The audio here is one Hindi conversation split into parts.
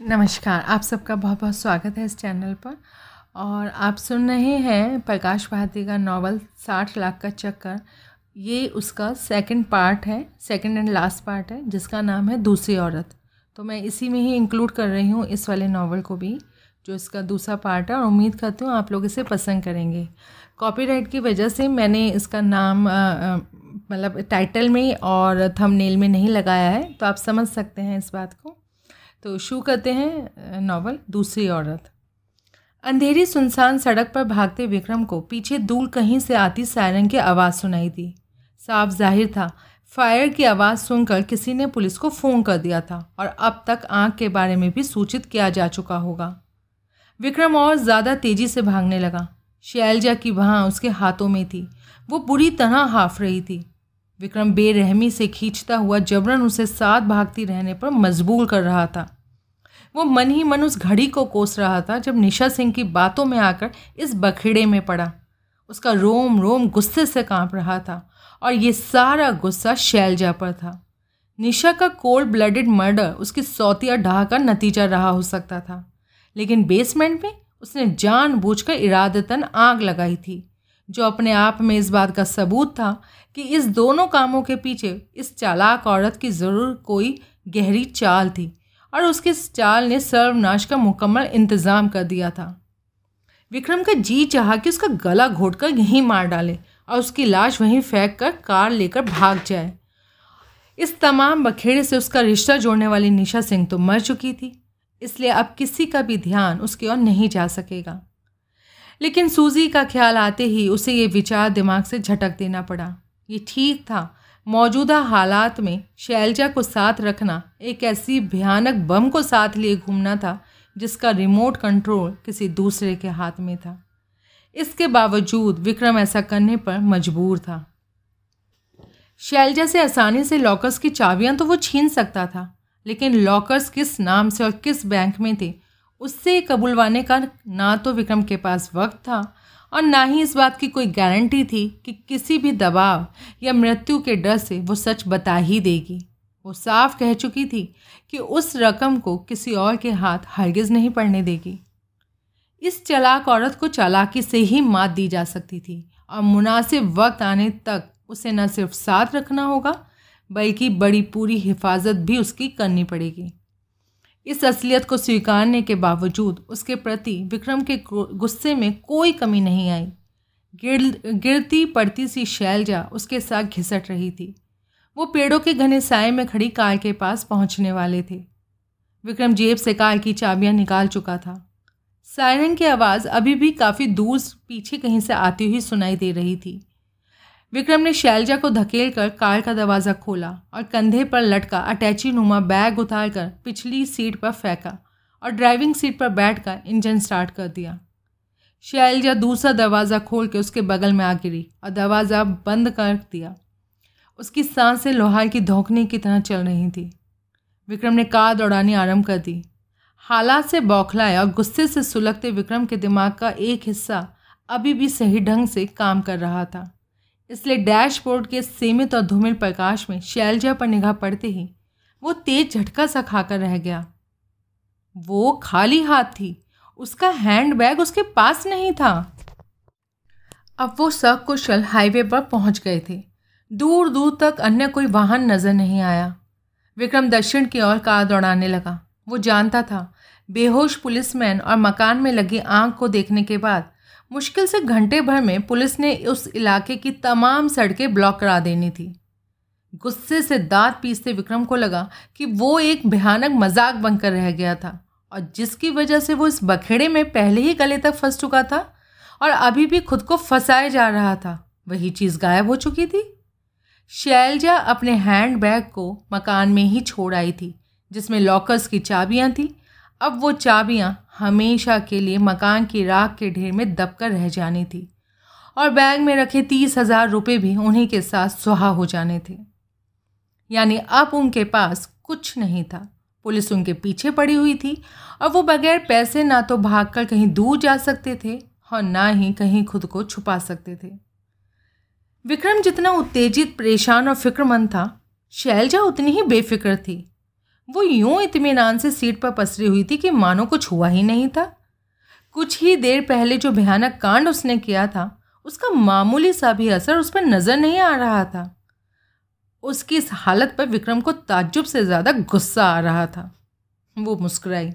नमस्कार, आप सबका बहुत बहुत स्वागत है इस चैनल पर। और आप सुन रहे हैं प्रकाश भारती का नावल साठ लाख का चक्कर। ये उसका सेकंड पार्ट है सेकंड एंड लास्ट पार्ट है, जिसका नाम है दूसरी औरत। तो मैं इसी में ही इंक्लूड कर रही हूँ इस वाले नावल को भी, जो इसका दूसरा पार्ट है। और उम्मीद करती हूँ आप लोग इसे पसंद करेंगे। कॉपीराइट की वजह से मैंने इसका नाम मतलब टाइटल में और थंबनेल में नहीं लगाया है। तो आप समझ सकते हैं इस बात को। तो शू करते हैं नावल दूसरी औरत। अंधेरी सुनसान सड़क पर भागते विक्रम को पीछे दूर कहीं से आती सायरन की आवाज़ सुनाई दी। साफ़ ज़ाहिर था फायर की आवाज़ सुनकर किसी ने पुलिस को फ़ोन कर दिया था और अब तक आग के बारे में भी सूचित किया जा चुका होगा। विक्रम और ज़्यादा तेज़ी से भागने लगा। शैलजा की वहाँ उसके हाथों में थी। वो बुरी तरह हाफ़ रही थी। विक्रम बेरहमी से खींचता हुआ जबरन उसे साथ भागती रहने पर मजबूर कर रहा था। वो मन ही मन उस घड़ी को कोस रहा था जब निशा सिंह की बातों में आकर इस बखेड़े में पड़ा। उसका रोम रोम गुस्से से काँप रहा था और ये सारा गुस्सा शैलजा पर था। निशा का कोल्ड ब्लडेड मर्डर उसकी सौतिया ढाह का नतीजा रहा हो सकता था। लेकिन बेसमेंट में उसने जानबूझकर इरादतन आग लगाई थी, जो अपने आप में इस बात का सबूत था कि इस दोनों कामों के पीछे इस चालाक औरत की ज़रूर कोई गहरी चाल थी और उसके चाल ने सर्वनाश का मुकम्मल इंतज़ाम कर दिया था। विक्रम का जी चाहा कि उसका गला घोटकर यहीं मार डाले और उसकी लाश वहीं फेंक कर कार लेकर भाग जाए। इस तमाम बखेड़े से उसका रिश्ता जोड़ने वाली निशा सिंह तो मर चुकी थी, इसलिए अब किसी का भी ध्यान उसकी ओर नहीं जा सकेगा। लेकिन सूजी का ख्याल आते ही उसे ये विचार दिमाग से झटक देना पड़ा। ये ठीक था। मौजूदा हालात में शैलजा को साथ रखना एक ऐसी भयानक बम को साथ लिए घूमना था, जिसका रिमोट कंट्रोल किसी दूसरे के हाथ में था। इसके बावजूद विक्रम ऐसा करने पर मजबूर था। शैलजा से आसानी से लॉकर्स की चाबियाँ तो वो छीन सकता था, लेकिन लॉकर्स किस नाम से और किस बैंक में थे, उससे कबुलवाने का ना तो विक्रम के पास वक्त था और ना ही इस बात की कोई गारंटी थी कि किसी भी दबाव या मृत्यु के डर से वो सच बता ही देगी। वो साफ़ कह चुकी थी कि उस रकम को किसी और के हाथ हरगिज़ नहीं पड़ने देगी। इस चलाक औरत को चालाकी से ही मात दी जा सकती थी और मुनासिब वक्त आने तक उसे न सिर्फ़ साथ रखना होगा, बल्कि बड़ी पूरी हिफाजत भी उसकी करनी पड़ेगी। इस असलियत को स्वीकारने के बावजूद उसके प्रति विक्रम के गुस्से में कोई कमी नहीं आई। गिर, गिरती पड़ती सी शैलजा उसके साथ घिसट रही थी। वो पेड़ों के घने साय में खड़ी कार के पास पहुँचने वाले थे। विक्रम जेब से कार की चाबियाँ निकाल चुका था। सायरन की आवाज़ अभी भी काफ़ी दूर पीछे कहीं से आती हुई सुनाई दे रही थी। विक्रम ने शैलजा को धकेल कर कार का दरवाज़ा खोला और कंधे पर लटका अटैची नुमा बैग उतार कर पिछली सीट पर फेंका और ड्राइविंग सीट पर बैठकर इंजन स्टार्ट कर दिया। शैलजा दूसरा दरवाज़ा खोल के उसके बगल में आ गिरी और दरवाज़ा बंद कर दिया। उसकी साँसें लोहार की धोखने की तरह चल रही थी। विक्रम ने कार दौड़ानी आरंभ कर दी। हालात से बौखलाए और गुस्से से सुलगते विक्रम के दिमाग का एक हिस्सा अभी भी सही ढंग से काम कर रहा था। इसलिए डैशबोर्ड के सीमित और धूमिल प्रकाश में शैलजा पर निगाह पड़ते ही वो तेज झटका सा खाकर रह गया। वो खाली हाथ थी। उसका हैंड बैग उसके पास नहीं था। अब वो सकुशल हाईवे पर पहुँच गए थे। दूर दूर तक अन्य कोई वाहन नज़र नहीं आया। विक्रम दक्षिण की ओर कार दौड़ाने लगा। वो जानता था, बेहोश पुलिसमैन और मकान में लगी आँख को देखने के बाद मुश्किल से घंटे भर में पुलिस ने उस इलाके की तमाम सड़कें ब्लॉक करा देनी थी। गुस्से से दांत पीसते विक्रम को लगा कि वो एक भयानक मज़ाक बनकर रह गया था और जिसकी वजह से वो इस बखेड़े में पहले ही गले तक फंस चुका था और अभी भी खुद को फंसाए जा रहा था। वही चीज़ गायब हो चुकी थी। शैलजा अपने हैंड बैग को मकान में ही छोड़ आई थी, जिसमें लॉकर्स की चाबियाँ थी। अब वो चाबियाँ हमेशा के लिए मकान की राख के ढेर में दबकर रह जानी थी और बैग में रखे तीस हज़ार रुपये भी उन्हीं के साथ सुहा हो जाने थे। यानी अब उनके पास कुछ नहीं था। पुलिस उनके पीछे पड़ी हुई थी और वो बगैर पैसे ना तो भागकर कहीं दूर जा सकते थे और ना ही कहीं खुद को छुपा सकते थे। विक्रम जितना उत्तेजित, परेशान और फिक्रमंद था, शैलजा उतनी ही बेफिक्र थी। वो यूँ इतमान से सीट पर पसरी हुई थी कि मानो कुछ हुआ ही नहीं था। कुछ ही देर पहले जो भयानक कांड उसने किया था, उसका मामूली सा भी असर उस पर नज़र नहीं आ रहा था। उसकी इस हालत पर विक्रम को ताज्जुब से ज़्यादा गुस्सा आ रहा था। वो मुस्कुराई।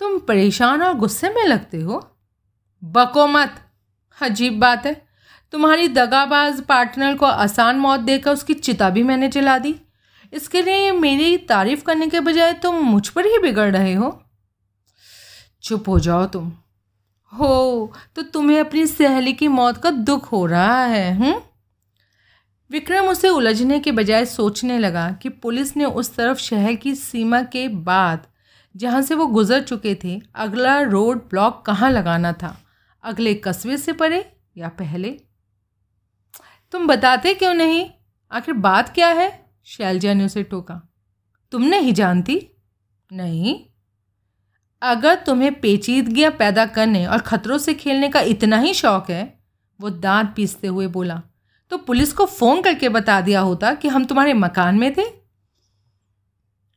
तुम परेशान और गुस्से में लगते हो? बको मत। अजीब बात है। तुम्हारी दगाबाज पार्टनर को आसान मौत देकर उसकी चिता भी मैंने जला दी। इसके लिए मेरी तारीफ़ करने के बजाय तुम मुझ पर ही बिगड़ रहे हो। चुप हो जाओ तुम। हो तो तुम्हें अपनी सहेली की मौत का दुख हो रहा है हम्म? विक्रम उसे उलझने के बजाय सोचने लगा कि पुलिस ने उस तरफ़ शहर की सीमा के बाद, जहाँ से वो गुजर चुके थे, अगला रोड ब्लॉक कहाँ लगाना था? अगले कस्बे से परे या पहले? तुम बताते क्यों नहीं? आखिर बात क्या है? शैलजा ने उसे टोका। तुम नहीं जानती? नहीं। अगर तुम्हें पेचीदगियाँ पैदा करने और ख़तरों से खेलने का इतना ही शौक है, वो दांत पीसते हुए बोला तो पुलिस को फ़ोन करके बता दिया होता कि हम तुम्हारे मकान में थे?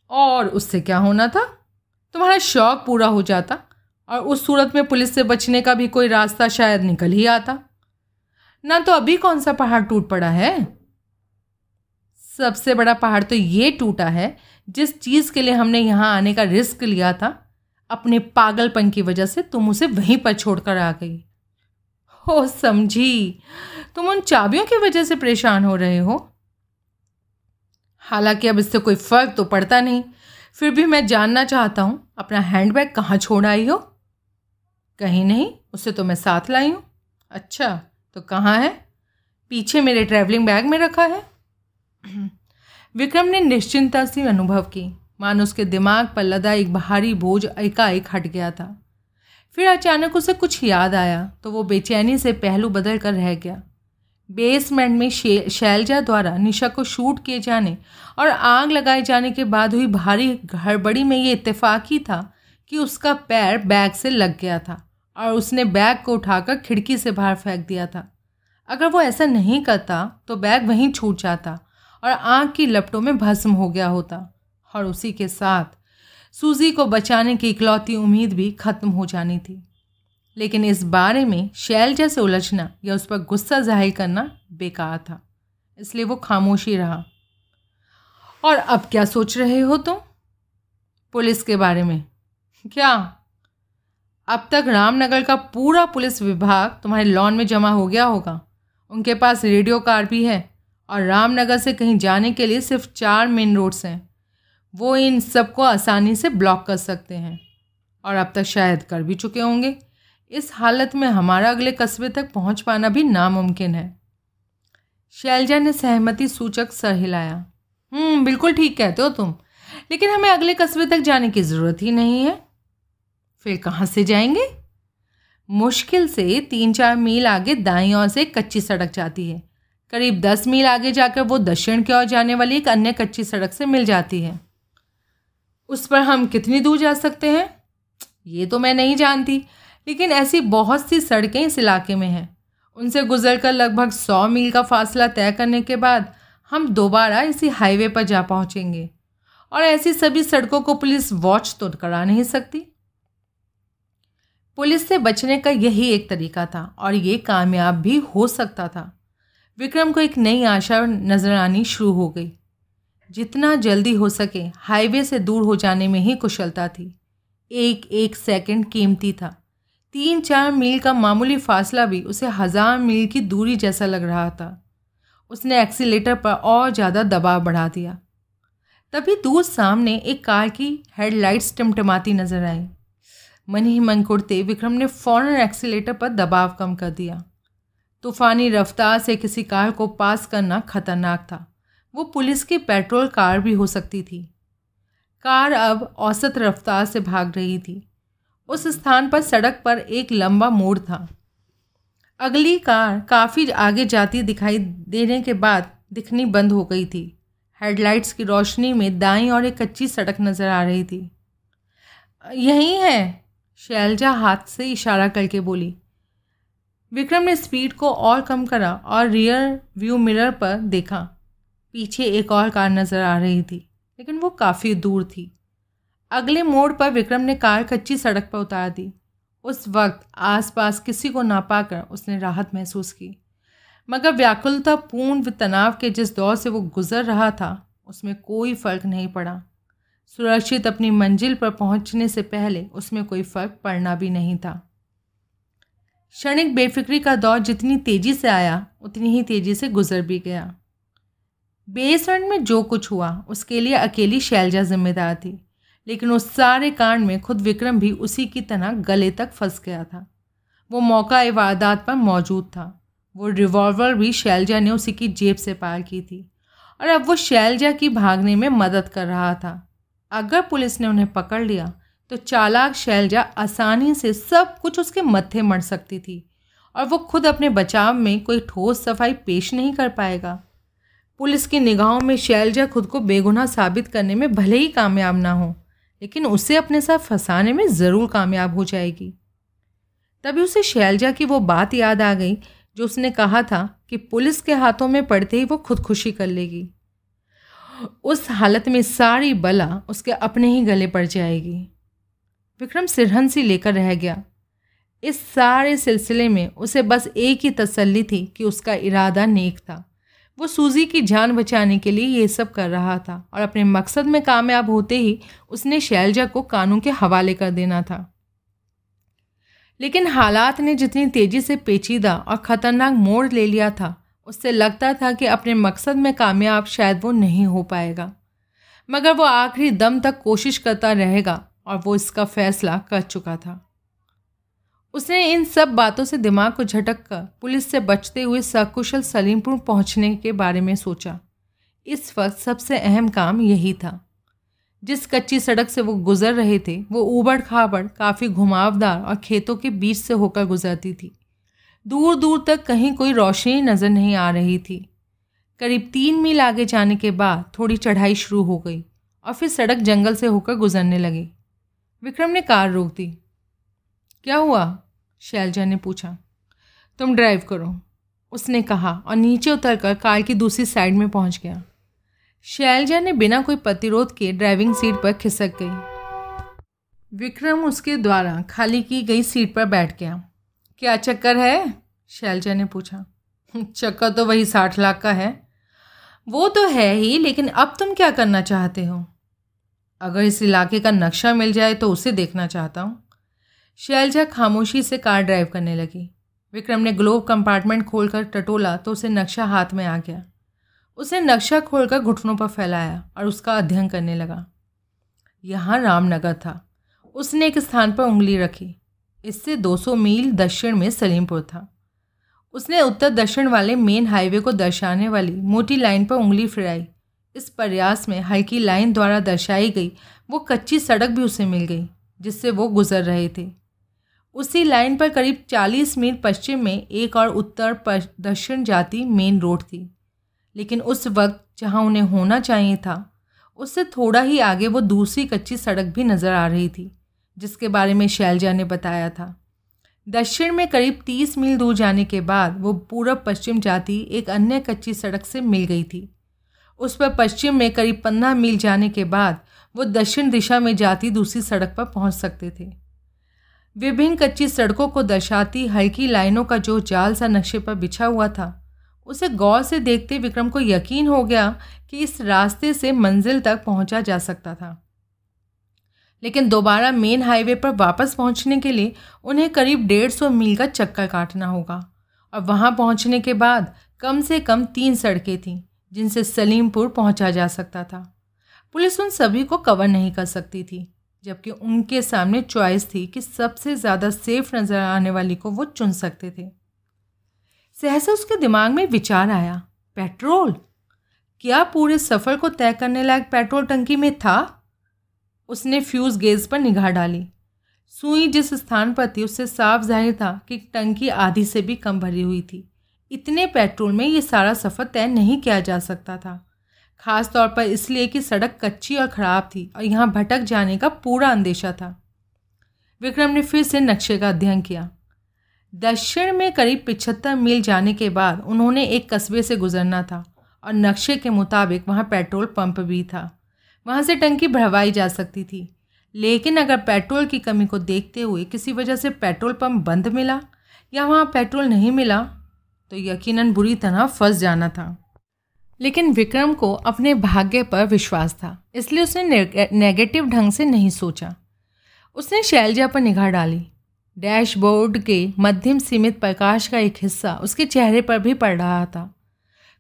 और उससे क्या होना था? तुम्हारा शौक पूरा हो जाता और उस सूरत में पुलिस से बचने का भी कोई रास्ता शायद निकल ही आता। ना तो अभी कौन सा पहाड़ टूट पड़ा है? सबसे बड़ा पहाड़ तो ये टूटा है, जिस चीज़ के लिए हमने यहाँ आने का रिस्क लिया था, अपने पागलपन की वजह से तुम उसे वहीं पर छोड़कर आ गई। हो समझी, तुम उन चाबियों की वजह से परेशान हो रहे हो। हालाँकि अब इससे कोई फ़र्क तो पड़ता नहीं, फिर भी मैं जानना चाहता हूँ, अपना हैंडबैग कहाँ छोड़ आई हो? कहीं नहीं, उसे तो मैं साथ लाई हूँ। अच्छा तो कहाँ है? पीछे मेरे ट्रैवलिंग बैग में रखा है। विक्रम ने निश्चिंता से अनुभव की। मानो उसके दिमाग पर लदा एक भारी बोझ एकाएक हट गया था। फिर अचानक उसे कुछ याद आया तो वो बेचैनी से पहलू बदल कर रह गया। बेसमेंट में शैलजा द्वारा निशा को शूट किए जाने और आग लगाए जाने के बाद हुई भारी गड़बड़ी में ये इत्तेफाक ही था कि उसका पैर बैग से लग गया था और उसने बैग को उठाकर खिड़की से बाहर फेंक दिया था। अगर वो ऐसा नहीं करता तो बैग वहीं छूट जाता और आग की लपटों में भस्म हो गया होता और उसी के साथ सूजी को बचाने की इकलौती उम्मीद भी खत्म हो जानी थी। लेकिन इस बारे में शैलजा से उलझना या उस पर गुस्सा ज़ाहिर करना बेकार था, इसलिए वो खामोशी रहा। और अब क्या सोच रहे हो तुम? पुलिस के बारे में। क्या? अब तक रामनगर का पूरा पुलिस विभाग तुम्हारे लॉन में जमा हो गया होगा। उनके पास रेडियो कार भी है। और रामनगर से कहीं जाने के लिए सिर्फ़ चार मेन रोड्स हैं। वो इन सबको आसानी से ब्लॉक कर सकते हैं। और अब तक शायद कर भी चुके होंगे। इस हालत में हमारा अगले कस्बे तक पहुँच पाना भी नामुमकिन है। शैलजा ने सहमति सूचक सर हिलाया। हम्म बिल्कुल ठीक कहते हो तुम। लेकिन हमें अगले कस्बे तक जाने की ज़रूरत ही नहीं है। फिर कहाँ से जाएँगे? मुश्किल से तीन चार मील आगे दाई ओर से कच्ची सड़क जाती है। करीब दस मील आगे जाकर वो दक्षिण की ओर जाने वाली एक अन्य कच्ची सड़क से मिल जाती है। उस पर हम कितनी दूर जा सकते हैं? ये तो मैं नहीं जानती, लेकिन ऐसी बहुत सी सड़कें इस इलाके में हैं। उनसे गुजरकर लगभग सौ मील का फासला तय करने के बाद हम दोबारा इसी हाईवे पर जा पहुँचेंगे। और ऐसी सभी सड़कों को पुलिस वॉच तो करा नहीं सकती। पुलिस से बचने का यही एक तरीका था, और ये कामयाब भी हो सकता था। विक्रम को एक नई आशा नज़र आनी शुरू हो गई। जितना जल्दी हो सके, हाईवे से दूर हो जाने में ही कुशलता थी। एक एक सेकंड कीमती था। तीन चार मील का मामूली फासला भी उसे हज़ार मील की दूरी जैसा लग रहा था। उसने एक्सीटर पर और ज़्यादा दबाव बढ़ा दिया। तभी दूर सामने एक कार की हेडलाइट्स टिमटमाती नज़र आई। मन ही मन कुड़ते विक्रम ने फ़ौरन एक्सीटर पर दबाव कम कर दिया। तूफ़ानी रफ्तार से किसी कार को पास करना खतरनाक था। वो पुलिस की पेट्रोल कार भी हो सकती थी। कार अब औसत रफ्तार से भाग रही थी। उस स्थान पर सड़क पर एक लंबा मोड़ था। अगली कार काफ़ी आगे जाती दिखाई देने के बाद दिखनी बंद हो गई थी। हेडलाइट्स की रोशनी में दाई और एक कच्ची सड़क नज़र आ रही थी। यही है, शैलजा हाथ से इशारा करके बोली। विक्रम ने स्पीड को और कम करा और रियर व्यू मिरर पर देखा। पीछे एक और कार नज़र आ रही थी, लेकिन वो काफ़ी दूर थी। अगले मोड़ पर विक्रम ने कार कच्ची सड़क पर उतार दी। उस वक्त आसपास किसी को ना पाकर उसने राहत महसूस की। मगर व्याकुलता, पूर्ण तनाव के जिस दौर से वो गुजर रहा था, उसमें कोई फ़र्क नहीं पड़ा। सुरक्षित अपनी मंजिल पर पहुँचने से पहले उसमें कोई फ़र्क पड़ना भी नहीं था। क्षणिक बेफिक्री का दौर जितनी तेज़ी से आया, उतनी ही तेज़ी से गुजर भी गया। बेसरण में जो कुछ हुआ, उसके लिए अकेली शैलजा जिम्मेदार थी, लेकिन उस सारे कांड में खुद विक्रम भी उसी की तरह गले तक फंस गया था। वो मौका वारदात पर मौजूद था। वो रिवॉल्वर भी शैलजा ने उसी की जेब से पार की थी। और अब वो शैलजा की भागने में मदद कर रहा था। अगर पुलिस ने उन्हें पकड़ लिया तो चालाक शैलजा आसानी से सब कुछ उसके मत्थे मर सकती थी और वो खुद अपने बचाव में कोई ठोस सफ़ाई पेश नहीं कर पाएगा। पुलिस की निगाहों में शैलजा खुद को बेगुनाह साबित करने में भले ही कामयाब ना हो, लेकिन उसे अपने साथ फंसाने में ज़रूर कामयाब हो जाएगी। तभी उसे शैलजा की वो बात याद आ गई, जो उसने कहा था कि पुलिस के हाथों में पड़ते ही वो खुदकुशी कर लेगी। उस हालत में सारी बला उसके अपने ही गले पड़ जाएगी। विक्रम सिरहन सी लेकर रह गया। इस सारे सिलसिले में उसे बस एक ही तसल्ली थी कि उसका इरादा नेक था। वो सूजी की जान बचाने के लिए ये सब कर रहा था और अपने मकसद में कामयाब होते ही उसने शैलजा को कानून के हवाले कर देना था। लेकिन हालात ने जितनी तेज़ी से पेचीदा और ख़तरनाक मोड़ ले लिया था, उससे लगता था कि अपने मकसद में कामयाब शायद वो नहीं हो पाएगा। मगर वो आखिरी दम तक कोशिश करता रहेगा और वो इसका फैसला कर चुका था। उसने इन सब बातों से दिमाग को झटक कर पुलिस से बचते हुए सकुशल सलीमपुर पहुँचने के बारे में सोचा। इस वक्त सबसे अहम काम यही था। जिस कच्ची सड़क से वो गुजर रहे थे, वो ऊबड़ खाबड़ काफ़ी घुमावदार और खेतों के बीच से होकर गुजरती थी। दूर दूर तक कहीं कोई रोशनी नज़र नहीं आ रही थी। करीब तीन मील आगे जाने के बाद थोड़ी चढ़ाई शुरू हो गई और फिर सड़क जंगल से होकर गुजरने लगी। विक्रम ने कार रोक दी। क्या हुआ? शैलजा ने पूछा। तुम ड्राइव करो। उसने कहा और नीचे उतरकर कार की दूसरी साइड में पहुँच गया। शैलजा ने बिना कोई प्रतिरोध के ड्राइविंग सीट पर खिसक गई। विक्रम उसके द्वारा खाली की गई सीट पर बैठ गया। क्या चक्कर है? शैलजा ने पूछा। चक्कर तो वही साठ लाख का है। वो तो है ही, लेकिन अब तुम क्या करना चाहते हो? अगर इस इलाके का नक्शा मिल जाए तो उसे देखना चाहता हूँ। शैलजा खामोशी से कार ड्राइव करने लगी। विक्रम ने ग्लोव कंपार्टमेंट खोलकर टटोला तो उसे नक्शा हाथ में आ गया। उसने नक्शा खोलकर घुटनों पर फैलाया और उसका अध्ययन करने लगा। यहाँ रामनगर था। उसने एक स्थान पर उंगली रखी। इससे 200 मील दक्षिण में सलीमपुर था। उसने उत्तर दक्षिण वाले मेन हाईवे को दर्शाने वाली मोटी लाइन पर उंगली फिराई। इस प्रयास में हल्की लाइन द्वारा दर्शाई गई, वो कच्ची सड़क भी उसे मिल गई, जिससे वो गुजर रहे थे। उसी लाइन पर करीब 40 मील पश्चिम में एक और उत्तर दक्षिण जाती मेन रोड थी। लेकिन उस वक्त जहाँ उन्हें होना चाहिए था, उससे थोड़ा ही आगे वो दूसरी कच्ची सड़क भी नज़र आ रही थी, जिसके बारे में शैलजा ने बताया था। दक्षिण में करीब तीस मील दूर जाने के बाद वो पूरब पश्चिम जाती एक अन्य कच्ची सड़क से मिल गई थी। उस पर पश्चिम में करीब पंद्रह मील जाने के बाद वो दक्षिण दिशा में जाती दूसरी सड़क पर पहुँच सकते थे। विभिन्न कच्ची सड़कों को दर्शाती हल्की लाइनों का जो जाल सा नक्शे पर बिछा हुआ था, उसे गौर से देखते विक्रम को यकीन हो गया कि इस रास्ते से मंजिल तक पहुँचा जा सकता था। लेकिन दोबारा मेन हाईवे पर वापस पहुँचने के लिए उन्हें करीब डेढ़ सौ मील का चक्कर काटना होगा और वहाँ पहुँचने के बाद कम से कम तीन सड़कें थीं। जिनसे सलीमपुर पहुँचा जा सकता था। पुलिस उन सभी को कवर नहीं कर सकती थी, जबकि उनके सामने चॉइस थी कि सबसे ज़्यादा सेफ़ नज़र आने वाली को वो चुन सकते थे। सहसा उसके दिमाग में विचार आया, पेट्रोल? क्या पूरे सफ़र को तय करने लायक पेट्रोल टंकी में था? उसने फ्यूज़ गेज पर निगाह डाली। सुई जिस स्थान पर थी, उससे साफ़ ज़ाहिर था कि टंकी आधी से भी कम भरी हुई थी। इतने पेट्रोल में ये सारा सफ़र तय नहीं किया जा सकता था। ख़ास तौर पर इसलिए कि सड़क कच्ची और ख़राब थी और यहाँ भटक जाने का पूरा अंदेशा था। विक्रम ने फिर से नक्शे का अध्ययन किया। दक्षिण में करीब पिछहत्तर मील जाने के बाद उन्होंने एक कस्बे से गुजरना था और नक्शे के मुताबिक वहाँ पेट्रोल पंप भी था। वहाँ से टंकी भरवाई जा सकती थी। लेकिन अगर पेट्रोल की कमी को देखते हुए किसी वजह से पेट्रोल पंप बंद मिला या वहाँ पेट्रोल नहीं मिला तो यकीनन बुरी तरह फंस जाना था। लेकिन विक्रम को अपने भाग्य पर विश्वास था, इसलिए उसने नेगेटिव ढंग से नहीं सोचा। उसने शैलजा पर निगाह डाली। डैशबोर्ड के मध्यम सीमित प्रकाश का एक हिस्सा उसके चेहरे पर भी पड़ रहा था।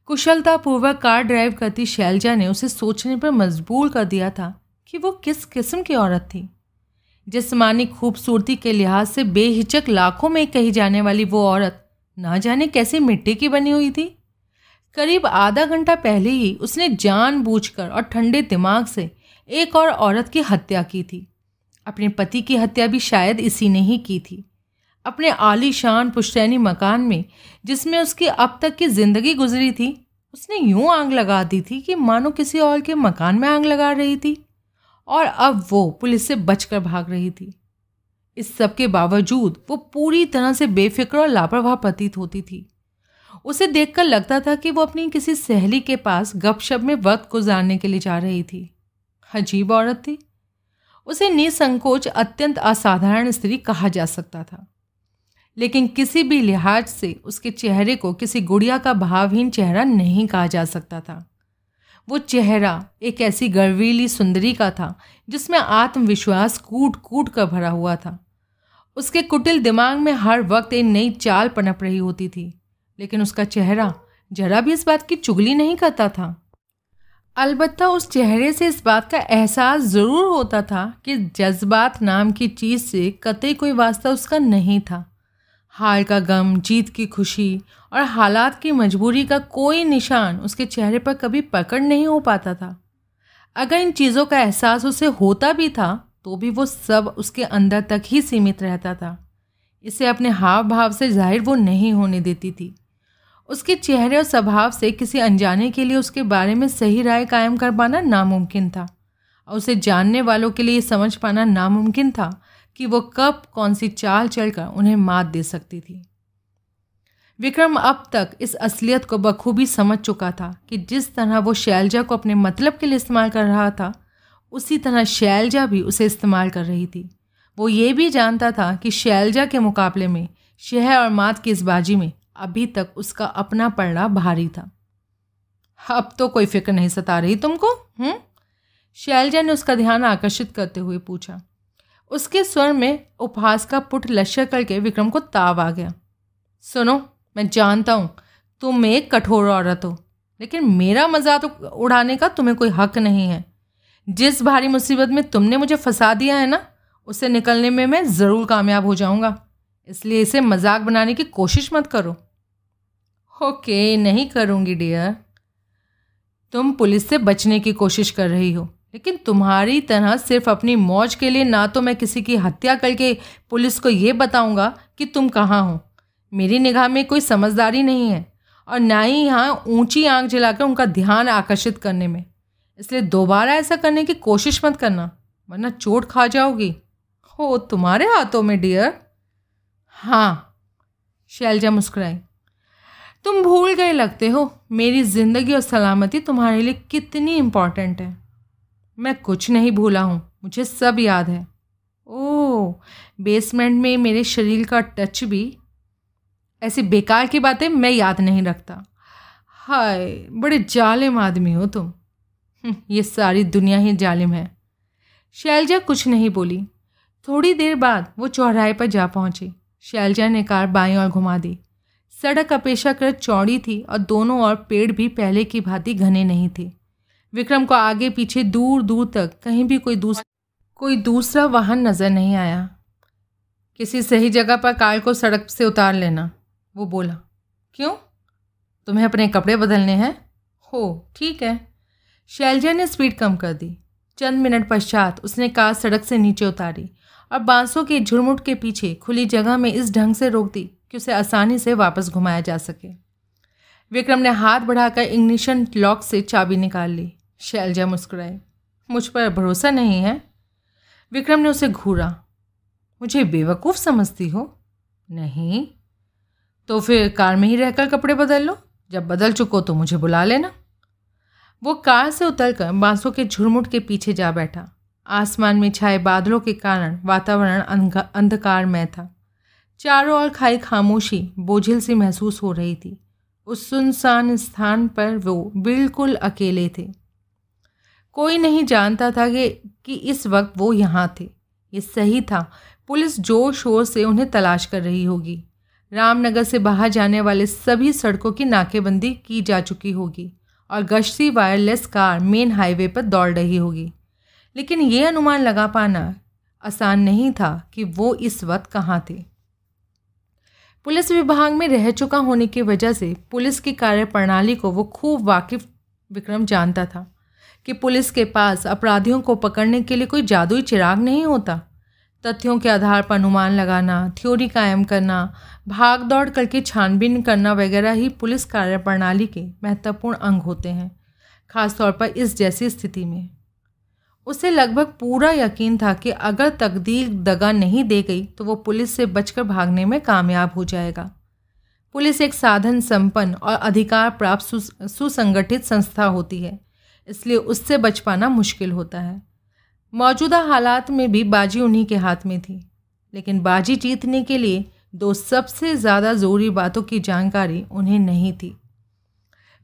कुशलतापूर्वक कार ड्राइव करती शैलजा ने उसे सोचने पर मजबूर कर दिया था कि वो किस किस्म की औरत थी। जिसमानी खूबसूरती के लिहाज से बेहिचक लाखों में कही जाने वाली वो औरत ना जाने कैसे मिट्टी की बनी हुई थी। करीब आधा घंटा पहले ही उसने जानबूझकर और ठंडे दिमाग से एक और औरत की हत्या की थी। अपने पति की हत्या भी शायद इसी ने ही की थी। अपने आलीशान पुश्तैनी मकान में, जिसमें उसकी अब तक की ज़िंदगी गुजरी थी, उसने यूँ आग लगा दी थी कि मानो किसी और के मकान में आग लगा रही थी। और अब वो पुलिस से बचकर भाग रही थी। इस सब के बावजूद वो पूरी तरह से बेफिक्र और लापरवाह प्रतीत होती थी। उसे देखकर लगता था कि वो अपनी किसी सहेली के पास गपशप में वक्त गुजारने के लिए जा रही थी। अजीब औरत थी। उसे निसंकोच अत्यंत असाधारण स्त्री कहा जा सकता था। लेकिन किसी भी लिहाज से उसके चेहरे को किसी गुड़िया का भावहीन चेहरा नहीं कहा जा सकता था। वो चेहरा एक ऐसी गर्वीली सुंदरी का था जिसमें आत्मविश्वास कूट कूट कर भरा हुआ था। उसके कुटिल दिमाग में हर वक्त एक नई चाल पनप रही होती थी, लेकिन उसका चेहरा जरा भी इस बात की चुगली नहीं करता था। अलबत्ता उस चेहरे से इस बात का एहसास ज़रूर होता था कि जज्बात नाम की चीज़ से कतई कोई वास्ता उसका नहीं था। हार का गम, जीत की खुशी और हालात की मजबूरी का कोई निशान उसके चेहरे पर कभी पकड़ नहीं हो पाता था। अगर इन चीज़ों का एहसास उसे होता भी था तो भी वो सब उसके अंदर तक ही सीमित रहता था। इसे अपने हाव भाव से ज़ाहिर वो नहीं होने देती थी। उसके चेहरे और स्वभाव से किसी अनजाने के लिए उसके बारे में सही राय कायम कर पाना नामुमकिन था। और उसे जानने वालों के लिए समझ पाना नामुमकिन था कि वो कब कौन सी चाल चलकर उन्हें मात दे सकती थी। विक्रम अब तक इस असलियत को बखूबी समझ चुका था कि जिस तरह वो शैलजा को अपने मतलब के लिए इस्तेमाल कर रहा था उसी तरह शैलजा भी उसे इस्तेमाल कर रही थी। वो ये भी जानता था कि शैलजा के मुकाबले में शह और मात की इस बाजी में अभी तक उसका अपना पड़ना भारी था। अब तो कोई फ़िक्र नहीं सता रही तुमको हम्म? शैलजा ने उसका ध्यान आकर्षित करते हुए पूछा। उसके स्वर में उपहास का पुट लश्य करके विक्रम को ताव आ गया। सुनो, मैं जानता हूँ, तुम एक कठोर औरत हो, लेकिन मेरा मज़ाक तो उड़ाने का तुम्हें कोई हक नहीं है। जिस भारी मुसीबत में तुमने मुझे फंसा दिया है ना उससे निकलने में मैं ज़रूर कामयाब हो जाऊँगा। इसलिए इसे मज़ाक बनाने की कोशिश मत करो। ओके, नहीं करूँगी डियर तुम पुलिस से बचने की कोशिश कर रही हो, लेकिन तुम्हारी तरह सिर्फ़ अपनी मौज के लिए ना तो मैं किसी की हत्या करके पुलिस को ये बताऊँगा कि तुम कहाँ हो। मेरी निगाह में कोई समझदारी नहीं है, और ना ही यहाँ ऊँची आँख जलाकर उनका ध्यान आकर्षित करने में। इसलिए दोबारा ऐसा करने की कोशिश मत करना, वरना चोट खा जाओगी। हो तुम्हारे हाथों में डियर हाँ शैलजा मुस्कुराई। तुम भूल गए लगते हो, मेरी ज़िंदगी और सलामती तुम्हारे लिए कितनी इंपॉर्टेंट है। मैं कुछ नहीं भूला हूँ, मुझे सब याद है। ओह बेसमेंट में मेरे शरीर का टच भी। ऐसी बेकार की बातें मैं याद नहीं रखता। हाय, बड़े जालिम आदमी हो तुम। ये सारी दुनिया ही जालिम है। शैलजा कुछ नहीं बोली। थोड़ी देर बाद वो चौराहे पर जा पहुँची। शैलजा ने कार बाई और घुमा दी। सड़क अपेक्षाकृत चौड़ी थी और दोनों ओर पेड़ भी पहले की भांति घने नहीं थे। विक्रम को आगे पीछे दूर दूर तक कहीं भी कोई दूसरा कोई दूसरा वाहन नज़र नहीं आया। किसी सही जगह पर कार को सड़क से उतार लेना, वो बोला, क्यों? तुम्हें अपने कपड़े बदलने हैं? हो, ठीक है। शैलजा ने स्पीड कम कर दी। चंद मिनट पश्चात उसने कार सड़क से नीचे उतारी और बांसों के झुरमुट के पीछे खुली जगह में इस ढंग से रोक दी कि उसे आसानी से वापस घुमाया जा सके। विक्रम ने हाथ बढ़ाकर इग्निशन लॉक से चाबी निकाल ली। शैलजा मुस्कुराई मुझ पर भरोसा नहीं है। विक्रम ने उसे घूरा। मुझे बेवकूफ़ समझती हो? नहीं। तो फिर कार में ही रहकर कपड़े बदल लो। जब बदल चुको तो मुझे बुला लेना। वो कार से उतरकर बांसों के झुरमुट के पीछे जा बैठा। आसमान में छाए बादलों के कारण वातावरण अंधकारमय था। चारों ओर खाई खामोशी बोझिल सी महसूस हो रही थी। उस सुनसान स्थान पर वो बिल्कुल अकेले थे। कोई नहीं जानता था कि, कि इस वक्त वो यहाँ थे। ये सही था। पुलिस ज़ोर शोर से उन्हें तलाश कर रही होगी। रामनगर से बाहर जाने वाले सभी सड़कों की नाकेबंदी की जा चुकी होगी। और गश्ती वायरलेस कार मेन हाईवे पर दौड़ रही होगी। लेकिन ये अनुमान लगा पाना आसान नहीं था कि वो इस वक्त कहाँ थे। पुलिस विभाग में रह चुका होने की वजह से पुलिस की कार्यप्रणाली को वो खूब वाकिफ विक्रम जानता था कि पुलिस के पास अपराधियों को पकड़ने के लिए कोई जादुई चिराग नहीं होता। तथ्यों के आधार पर अनुमान लगाना थ्योरी कायम करना, भाग दौड़ करके छानबीन करना वगैरह ही पुलिस कार्यप्रणाली के महत्वपूर्ण अंग होते हैं, खासतौर पर इस जैसी स्थिति में। उसे लगभग पूरा यकीन था कि अगर तकदीर दगा नहीं दे गई तो वो पुलिस से बचकर भागने में कामयाब हो जाएगा। पुलिस एक साधन संपन्न और अधिकार प्राप्त सुसंगठित संस्था होती है, इसलिए उससे बच पाना मुश्किल होता है। मौजूदा हालात में भी बाजी उन्हीं के हाथ में थी। लेकिन बाजी जीतने के लिए दो सबसे ज़्यादा ज़रूरी बातों की जानकारी उन्हें नहीं थी।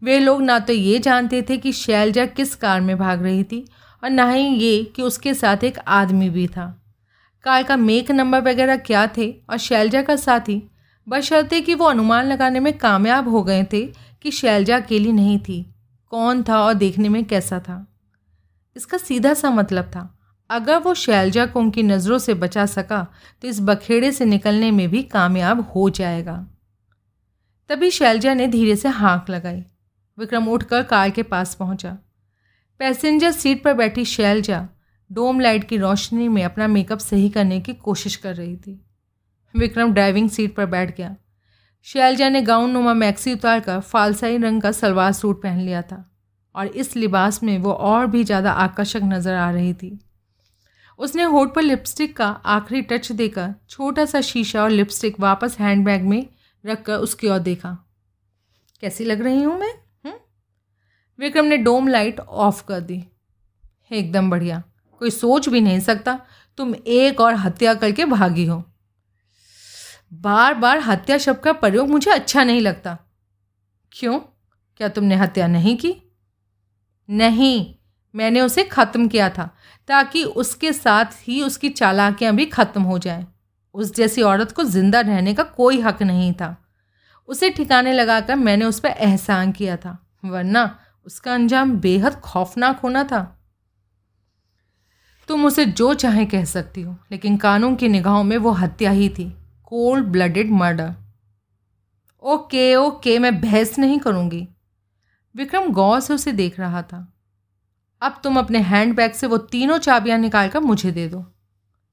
वे लोग ना तो ये जानते थे कि शैलजा किस कार में भाग रही थी और ना ही ये कि उसके साथ एक आदमी भी था। कार का मेक नंबर वगैरह क्या थे और शैलजा का साथी? बशर्ते कि वो अनुमान लगाने में कामयाब हो गए थे कि शैलजा अकेली नहीं थी। कौन था और देखने में कैसा था? इसका सीधा सा मतलब था। अगर वो शैलजा को उनकी नज़रों से बचा सका तो इस बखेड़े से निकलने में भी कामयाब हो जाएगा। तभी शैलजा ने धीरे से हाँक लगाई। विक्रम उठकर कार के पास पहुँचा। पैसेंजर सीट पर बैठी शैलजा डोम लाइट की रोशनी में अपना मेकअप सही करने की कोशिश कर रही थी। विक्रम ड्राइविंग सीट पर बैठ गया। शैलजा ने गाउन नुमा मैक्सी उतार कर फालसाई रंग का सलवार सूट पहन लिया था और इस लिबास में वो और भी ज़्यादा आकर्षक नज़र आ रही थी। उसने होठ पर लिपस्टिक का आखिरी टच देकर छोटा सा शीशा और लिपस्टिक वापस हैंडबैग में रखकर उसकी ओर देखा। कैसी लग रही हूँ मैं? हुँ? विक्रम ने डोम लाइट ऑफ़ कर दी। एकदम बढ़िया। कोई सोच भी नहीं सकता तुम एक और हत्या करके भागी हो। बार बार हत्या शब्द का प्रयोग मुझे अच्छा नहीं लगता। क्यों? क्या तुमने हत्या नहीं की? नहीं। मैंने उसे ख़त्म किया था, ताकि उसके साथ ही उसकी चालाकियाँ भी ख़त्म हो जाएँ। उस जैसी औरत को ज़िंदा रहने का कोई हक नहीं था। उसे ठिकाने लगाकर मैंने उस पर एहसान किया था, वरना उसका अंजाम बेहद खौफनाक होना था। तुम उसे जो चाहे कह सकती हो, लेकिन कानून की निगाहों में वो हत्या ही थी cold blooded murder okay okay, मैं बहस नहीं करूँगी। विक्रम गौर से उसे देख रहा था। अब तुम अपने हैंडबैग से वो तीनों चाबियाँ निकाल कर मुझे दे दो।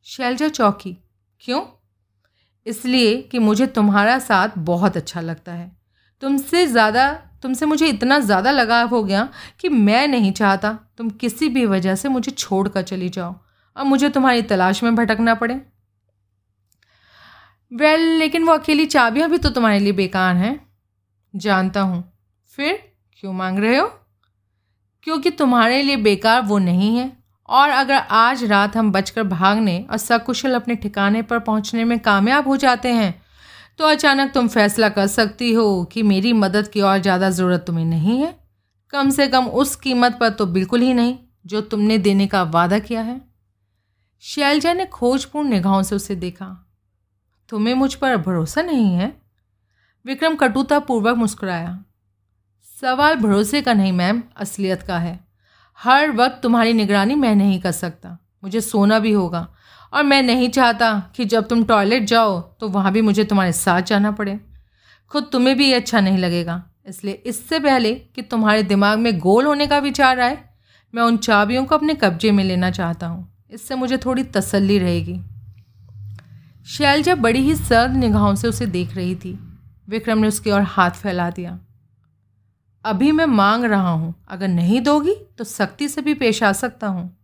शैलजा चौकी क्यों? इसलिए कि मुझे तुम्हारा साथ बहुत अच्छा लगता है। तुमसे ज़्यादा तुमसे मुझे इतना ज़्यादा लगाव हो गया कि मैं नहीं चाहता तुम किसी भी वजह से मुझे छोड़ कर चली जाओ। और मुझे तुम्हारी तलाश में भटकना पड़े। वेल well, लेकिन वो अकेली चाबियाँ भी तो तुम्हारे लिए बेकार हैं। जानता हूँ। फिर क्यों मांग रहे हो? क्योंकि तुम्हारे लिए बेकार वो नहीं है। और अगर आज रात हम बचकर भागने और सकुशल अपने ठिकाने पर पहुँचने में कामयाब हो जाते हैं तो अचानक तुम फैसला कर सकती हो कि मेरी मदद की और ज़्यादा ज़रूरत तुम्हें नहीं है। कम से कम उस कीमत पर तो बिल्कुल ही नहीं, जो तुमने देने का वादा किया है। शैलजा ने खोजपूर्ण निगाहों से उसे देखा। तुम्हें मुझ पर भरोसा नहीं है? विक्रम कटुतापूर्वक मुस्कुराया। सवाल भरोसे का नहीं, मैम, असलियत का है। हर वक्त तुम्हारी निगरानी मैं नहीं कर सकता। मुझे सोना भी होगा। और मैं नहीं चाहता कि जब तुम टॉयलेट जाओ तो वहाँ भी मुझे तुम्हारे साथ जाना पड़े। खुद तुम्हें भी ये अच्छा नहीं लगेगा। इसलिए इससे पहले कि तुम्हारे दिमाग में गोल होने का विचार आए, मैं उन चाबियों को अपने कब्जे में लेना चाहता हूँ। इससे मुझे थोड़ी तसल्ली रहेगी। शैलजा बड़ी ही सर्द निगाहों से उसे देख रही थी, विक्रम ने उसकी ओर हाथ फैला दिया। अभी मैं मांग रहा हूँ, अगर नहीं दोगी तो सख्ती से भी पेश आ सकता हूँ।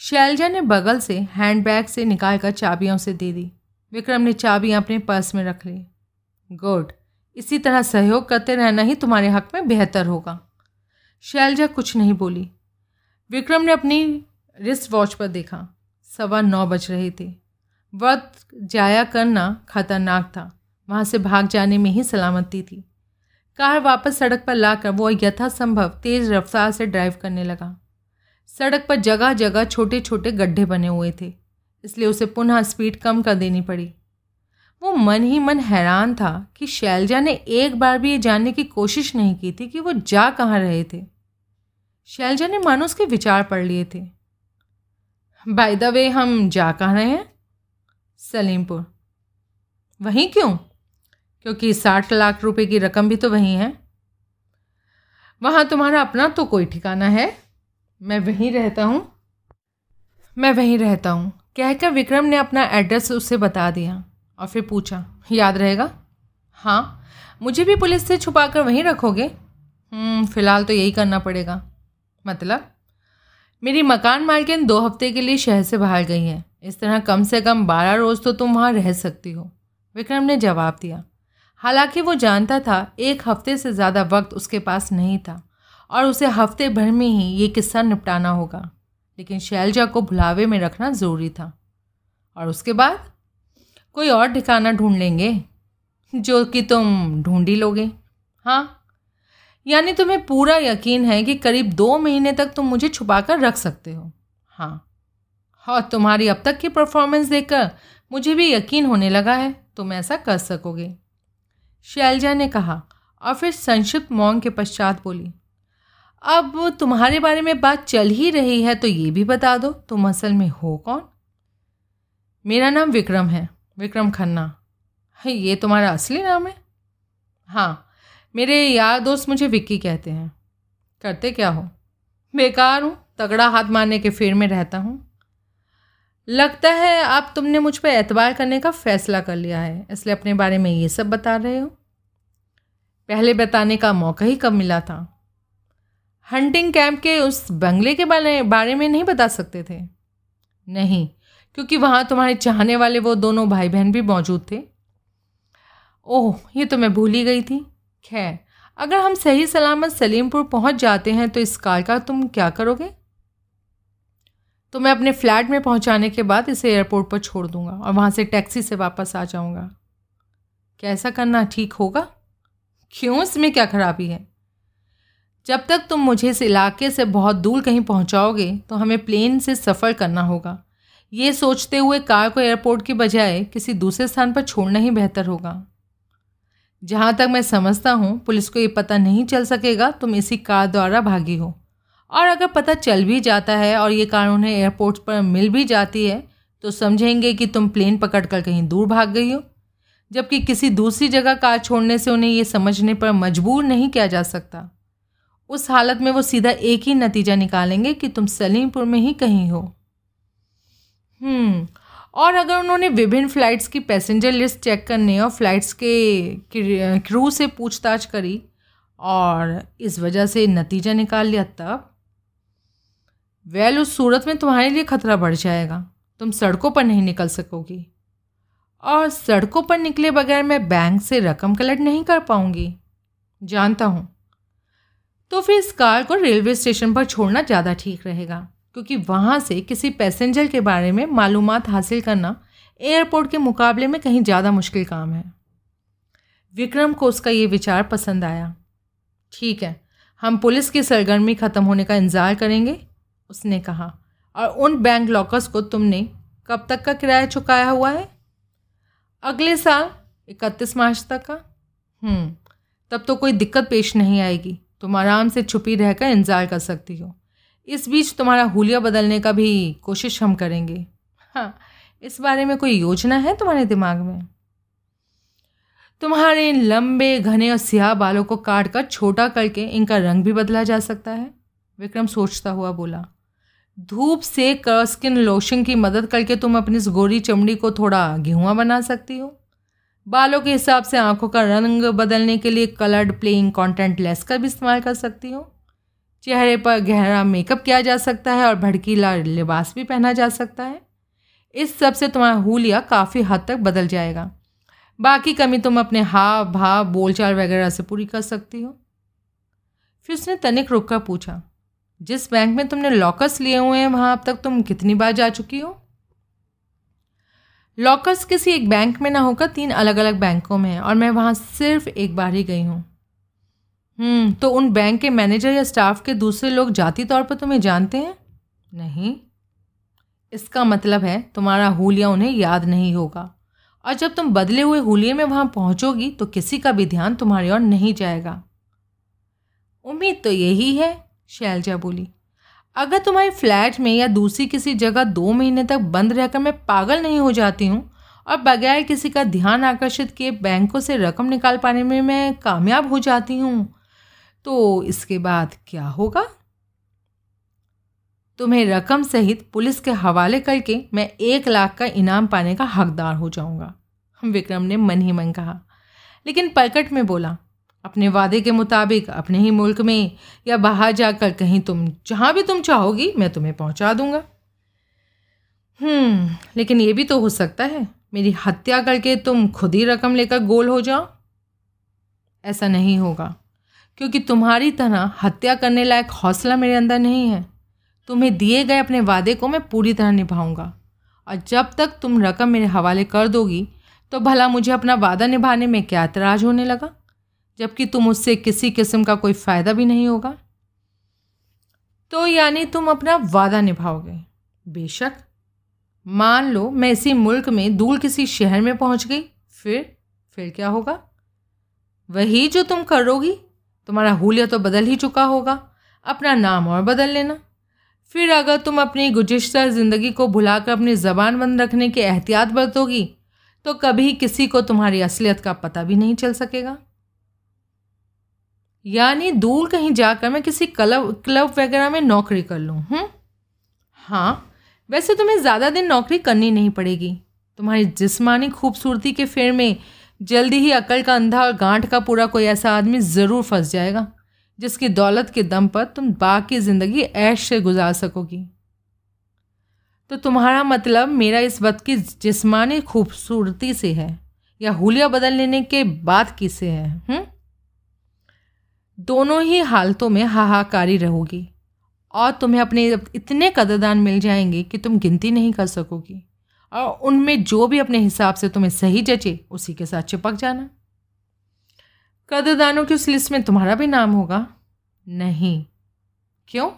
शैलजा ने बगल से हैंडबैग से निकाल कर चाबियाँ उसे दे दी। विक्रम ने चाबियाँ अपने पर्स में रख ली। गुड, इसी तरह सहयोग करते रहना ही तुम्हारे हक में बेहतर होगा। शैलजा कुछ नहीं बोली। विक्रम ने अपनी रिस्ट वॉच पर देखा। सवा नौ बज रहे थे। वक्त जाया करना खतरनाक था। वहाँ से भाग जाने में ही सलामती थी। कार वापस सड़क पर लाकर वो यथासंभव तेज़ रफ्तार से ड्राइव करने लगा। सड़क पर जगह जगह छोटे छोटे गड्ढे बने हुए थे, इसलिए उसे पुनः स्पीड कम कर देनी पड़ी। वो मन ही मन हैरान था कि शैलजा ने एक बार भी ये जानने की कोशिश नहीं की थी कि वो जा कहाँ रहे थे। शैलजा ने मानो उसके विचार पढ़ लिए थे। बाय द वे हम जा कहाँ रहे हैं? सलीमपुर. वहीं क्यों? क्योंकि साठ लाख रुपए की रकम भी तो वहीं है। वहाँ तुम्हारा अपना तो कोई ठिकाना है। मैं वहीं रहता हूँ। मैं वहीं रहता हूँ। कहकर विक्रम ने अपना एड्रेस उसे बता दिया और फिर पूछा याद रहेगा? हाँ। मुझे भी पुलिस से छुपा कर वहीं रखोगे? हम्म, फ़िलहाल तो यही करना पड़ेगा। मतलब? मेरी मकान मालकिन दो हफ़्ते के लिए शहर से बाहर गई है। इस तरह कम से कम बारह रोज़ तो तुम वहाँ रह सकती हो। विक्रम ने जवाब दिया हालाँकि वो जानता था, एक हफ़्ते से ज़्यादा वक्त उसके पास नहीं था, और उसे हफ़्ते भर में ही ये किस्सा निपटाना होगा। लेकिन शैलजा को भुलावे में रखना ज़रूरी था। और उसके बाद? कोई और ठिकाना ढूंढ लेंगे, जो कि तुम ढूंढ ही लोगे। हाँ? यानी तुम्हें पूरा यकीन है कि करीब दो महीने तक तुम मुझे छुपा कर रख सकते हो? हाँ। और तुम्हारी अब तक की परफॉर्मेंस देखकर मुझे भी यकीन होने लगा है, तुम ऐसा कर सकोगे। शैलजा ने कहा और फिर संक्षिप्त मौन के पश्चात बोली, अब तुम्हारे बारे में बात चल ही रही है तो ये भी बता दो, तुम असल में हो कौन? मेरा नाम विक्रम है, विक्रम खन्ना। ये तुम्हारा असली नाम है? हाँ मेरे यार दोस्त मुझे विक्की कहते हैं। करते क्या हो? बेकार हूँ, तगड़ा हाथ मारने के फेर में रहता हूँ। लगता है आप तुमने मुझ पर एतबार करने का फ़ैसला कर लिया है, इसलिए अपने बारे में ये सब बता रहे हो। पहले बताने का मौका ही कब मिला था? हंटिंग कैंप के उस बंगले के बारे बारे में नहीं बता सकते थे? नहीं, क्योंकि वहाँ तुम्हारे चाहने वाले वो दोनों भाई बहन भी मौजूद थे। ओह, ये तो मैं भूल ही गई थी। खैर, अगर हम सही सलामत सलीमपुर पहुँच जाते हैं तो इस कार का तुम क्या करोगे? तो मैं अपने फ्लैट में पहुँचाने के बाद इसे एयरपोर्ट पर छोड़ दूँगा और वहाँ से टैक्सी से वापस आ जाऊँगा। क्या ऐसा करना ठीक होगा? क्यों इसमें क्या खराबी है? जब तक तुम मुझे इस इलाके से बहुत दूर कहीं पहुंचाओगे तो हमें प्लेन से सफ़र करना होगा। ये सोचते हुए कार को एयरपोर्ट के बजाय किसी दूसरे स्थान पर छोड़ना ही बेहतर होगा। जहाँ तक मैं समझता हूँ, पुलिस को ये पता नहीं चल सकेगा तुम इसी कार द्वारा भागी हो। और अगर पता चल भी जाता है और ये कार उन्हें एयरपोर्ट पर मिल भी जाती है तो समझेंगे कि तुम प्लेन पकड़कर कहीं दूर भाग गई हो। जबकि किसी दूसरी जगह कार छोड़ने से उन्हें ये समझने पर मजबूर नहीं किया जा सकता। उस हालत में वो सीधा एक ही नतीजा निकालेंगे कि तुम सलीमपुर में ही कहीं हो। हम्म और अगर उन्होंने विभिन्न फ़्लाइट्स की पैसेंजर लिस्ट चेक करने और फ़्लाइट्स के क्रू से पूछताछ करी और इस वजह से नतीजा निकाल लिया, तब? वेल, उस सूरत में तुम्हारे लिए खतरा बढ़ जाएगा। तुम सड़कों पर नहीं निकल सकोगी। और सड़कों पर निकले बगैर मैं बैंक से रकम कलेक्ट नहीं कर पाऊँगी। जानता हूँ। तो फिर इस कार को रेलवे स्टेशन पर छोड़ना ज़्यादा ठीक रहेगा, क्योंकि वहाँ से किसी पैसेंजर के बारे में मालूम हासिल करना एयरपोर्ट के मुकाबले में कहीं ज़्यादा मुश्किल काम है। विक्रम को उसका ये विचार पसंद आया। ठीक है, हम पुलिस की सरगर्मी ख़त्म होने का इंतज़ार करेंगे, उसने कहा। और उन बैंक लॉकर्स को तुमने कब तक का किराया चुकाया हुआ है? अगले साल इकतीस मार्च तक का हम्म, तब तो कोई दिक्कत पेश नहीं आएगी। तुम आराम से छुपी रहकर इंतज़ार कर सकती हो। इस बीच तुम्हारा हुलिया बदलने का भी कोशिश हम करेंगे। हाँ इस बारे में कोई योजना है तुम्हारे दिमाग में? तुम्हारे इन लंबे घने और स्याह बालों को काट कर छोटा करके इनका रंग भी बदला जा सकता है। विक्रम सोचता हुआ बोला धूप से स्किन लोशन की मदद करके तुम अपनी इस गोरी चमड़ी को थोड़ा गेहुआ बना सकती हो। बालों के हिसाब से आँखों का रंग बदलने के लिए कलर्ड प्लेइंग कॉन्टेंट लेस का भी इस्तेमाल कर सकती हो। चेहरे पर गहरा मेकअप किया जा सकता है और भड़कीला लिबास भी पहना जा सकता है। इस सबसे तुम्हारा हुलिया काफ़ी हद तक बदल जाएगा। बाकी कमी तुम अपने हाव, भाव, बोलचाल वगैरह से पूरी कर सकती हो। फिर उसने तनिक रुक कर पूछा जिस बैंक में तुमने लॉकर्स लिए हुए हैं, वहाँ अब तक तुम कितनी बार जा चुकी हो? लॉकर्स किसी एक बैंक में ना होकर तीन अलग अलग बैंकों में है और मैं वहाँ सिर्फ़ एक बार ही गई हूँ। हम्म तो उन बैंक के मैनेजर या स्टाफ के दूसरे लोग जाती तौर पर तुम्हें जानते हैं? नहीं। इसका मतलब है तुम्हारा हुलिया उन्हें याद नहीं होगा। और जब तुम बदले हुए हुलिये में वहाँ पहुँचोगी तो किसी का भी ध्यान तुम्हारी ओर नहीं जाएगा। उम्मीद तो यही है शैलजा बोली। अगर तुम्हारे फ्लैट में या दूसरी किसी जगह दो महीने तक बंद रहकर मैं पागल नहीं हो जाती हूँ, और बगैर किसी का ध्यान आकर्षित किए बैंकों से रकम निकाल पाने में मैं कामयाब हो जाती हूँ तो इसके बाद क्या होगा? तुम्हें रकम सहित पुलिस के हवाले करके मैं एक लाख का इनाम पाने का हकदार हो जाऊँगा, विक्रम ने मन ही मन कहा। लेकिन पलकट में बोला अपने वादे के मुताबिक, अपने ही मुल्क में, या बाहर जाकर कहीं तुम, जहाँ भी तुम चाहोगी, मैं तुम्हें पहुँचा दूँगा। हम्म लेकिन ये भी तो हो सकता है, मेरी हत्या करके तुम खुद ही रकम लेकर गोल हो जाओ। ऐसा नहीं होगा, क्योंकि तुम्हारी तरह हत्या करने लायक हौसला मेरे अंदर नहीं है। तुम्हें दिए गए अपने वादे को मैं पूरी तरह निभाऊँगा, और जब तक तुम रकम मेरे हवाले कर दोगी तो भला मुझे अपना वादा निभाने में क्या एतराज़ होने लगा? जबकि तुम उससे किसी किस्म का कोई फ़ायदा भी नहीं होगा। तो यानी तुम अपना वादा निभाओगे। बेशक। मान लो मैं इसी मुल्क में दूर किसी शहर में पहुँच गई, फिर फिर क्या होगा? वही जो तुम करोगी, तुम्हारा हुलिया तो बदल ही चुका होगा। अपना नाम और बदल लेना। फिर अगर तुम अपनी गुजशत ज़िंदगी को भुलाकर अपनी ज़बान बंद रखने की एहतियात बरतोगी तो कभी किसी को तुम्हारी असलियत का पता भी नहीं चल सकेगा। यानी दूर कहीं जाकर मैं किसी क्लब क्लब वगैरह में नौकरी कर लूँ हूँ हाँ वैसे तुम्हें ज़्यादा दिन नौकरी करनी नहीं पड़ेगी। तुम्हारी जिस्मानी खूबसूरती के फेर में जल्दी ही अकल का अंधा और गांठ का पूरा कोई ऐसा आदमी ज़रूर फंस जाएगा, जिसकी दौलत के दम पर तुम बाकी ज़िंदगी ऐश से गुजार सकोगी। तो तुम्हारा मतलब मेरा इस वक्त की जिस्मानी खूबसूरती से है, या हुलिया बदल लेने के बाद किसे है हुँ? दोनों ही हालतों में हाहाकारी रहोगी और तुम्हें अपने इतने कदरदान मिल जाएँगे कि तुम गिनती नहीं कर सकोगी। और उनमें जो भी अपने हिसाब से तुम्हें सही जचे, उसी के साथ चिपक जाना। कदरदानों की उस लिस्ट में तुम्हारा भी नाम होगा? नहीं। क्यों?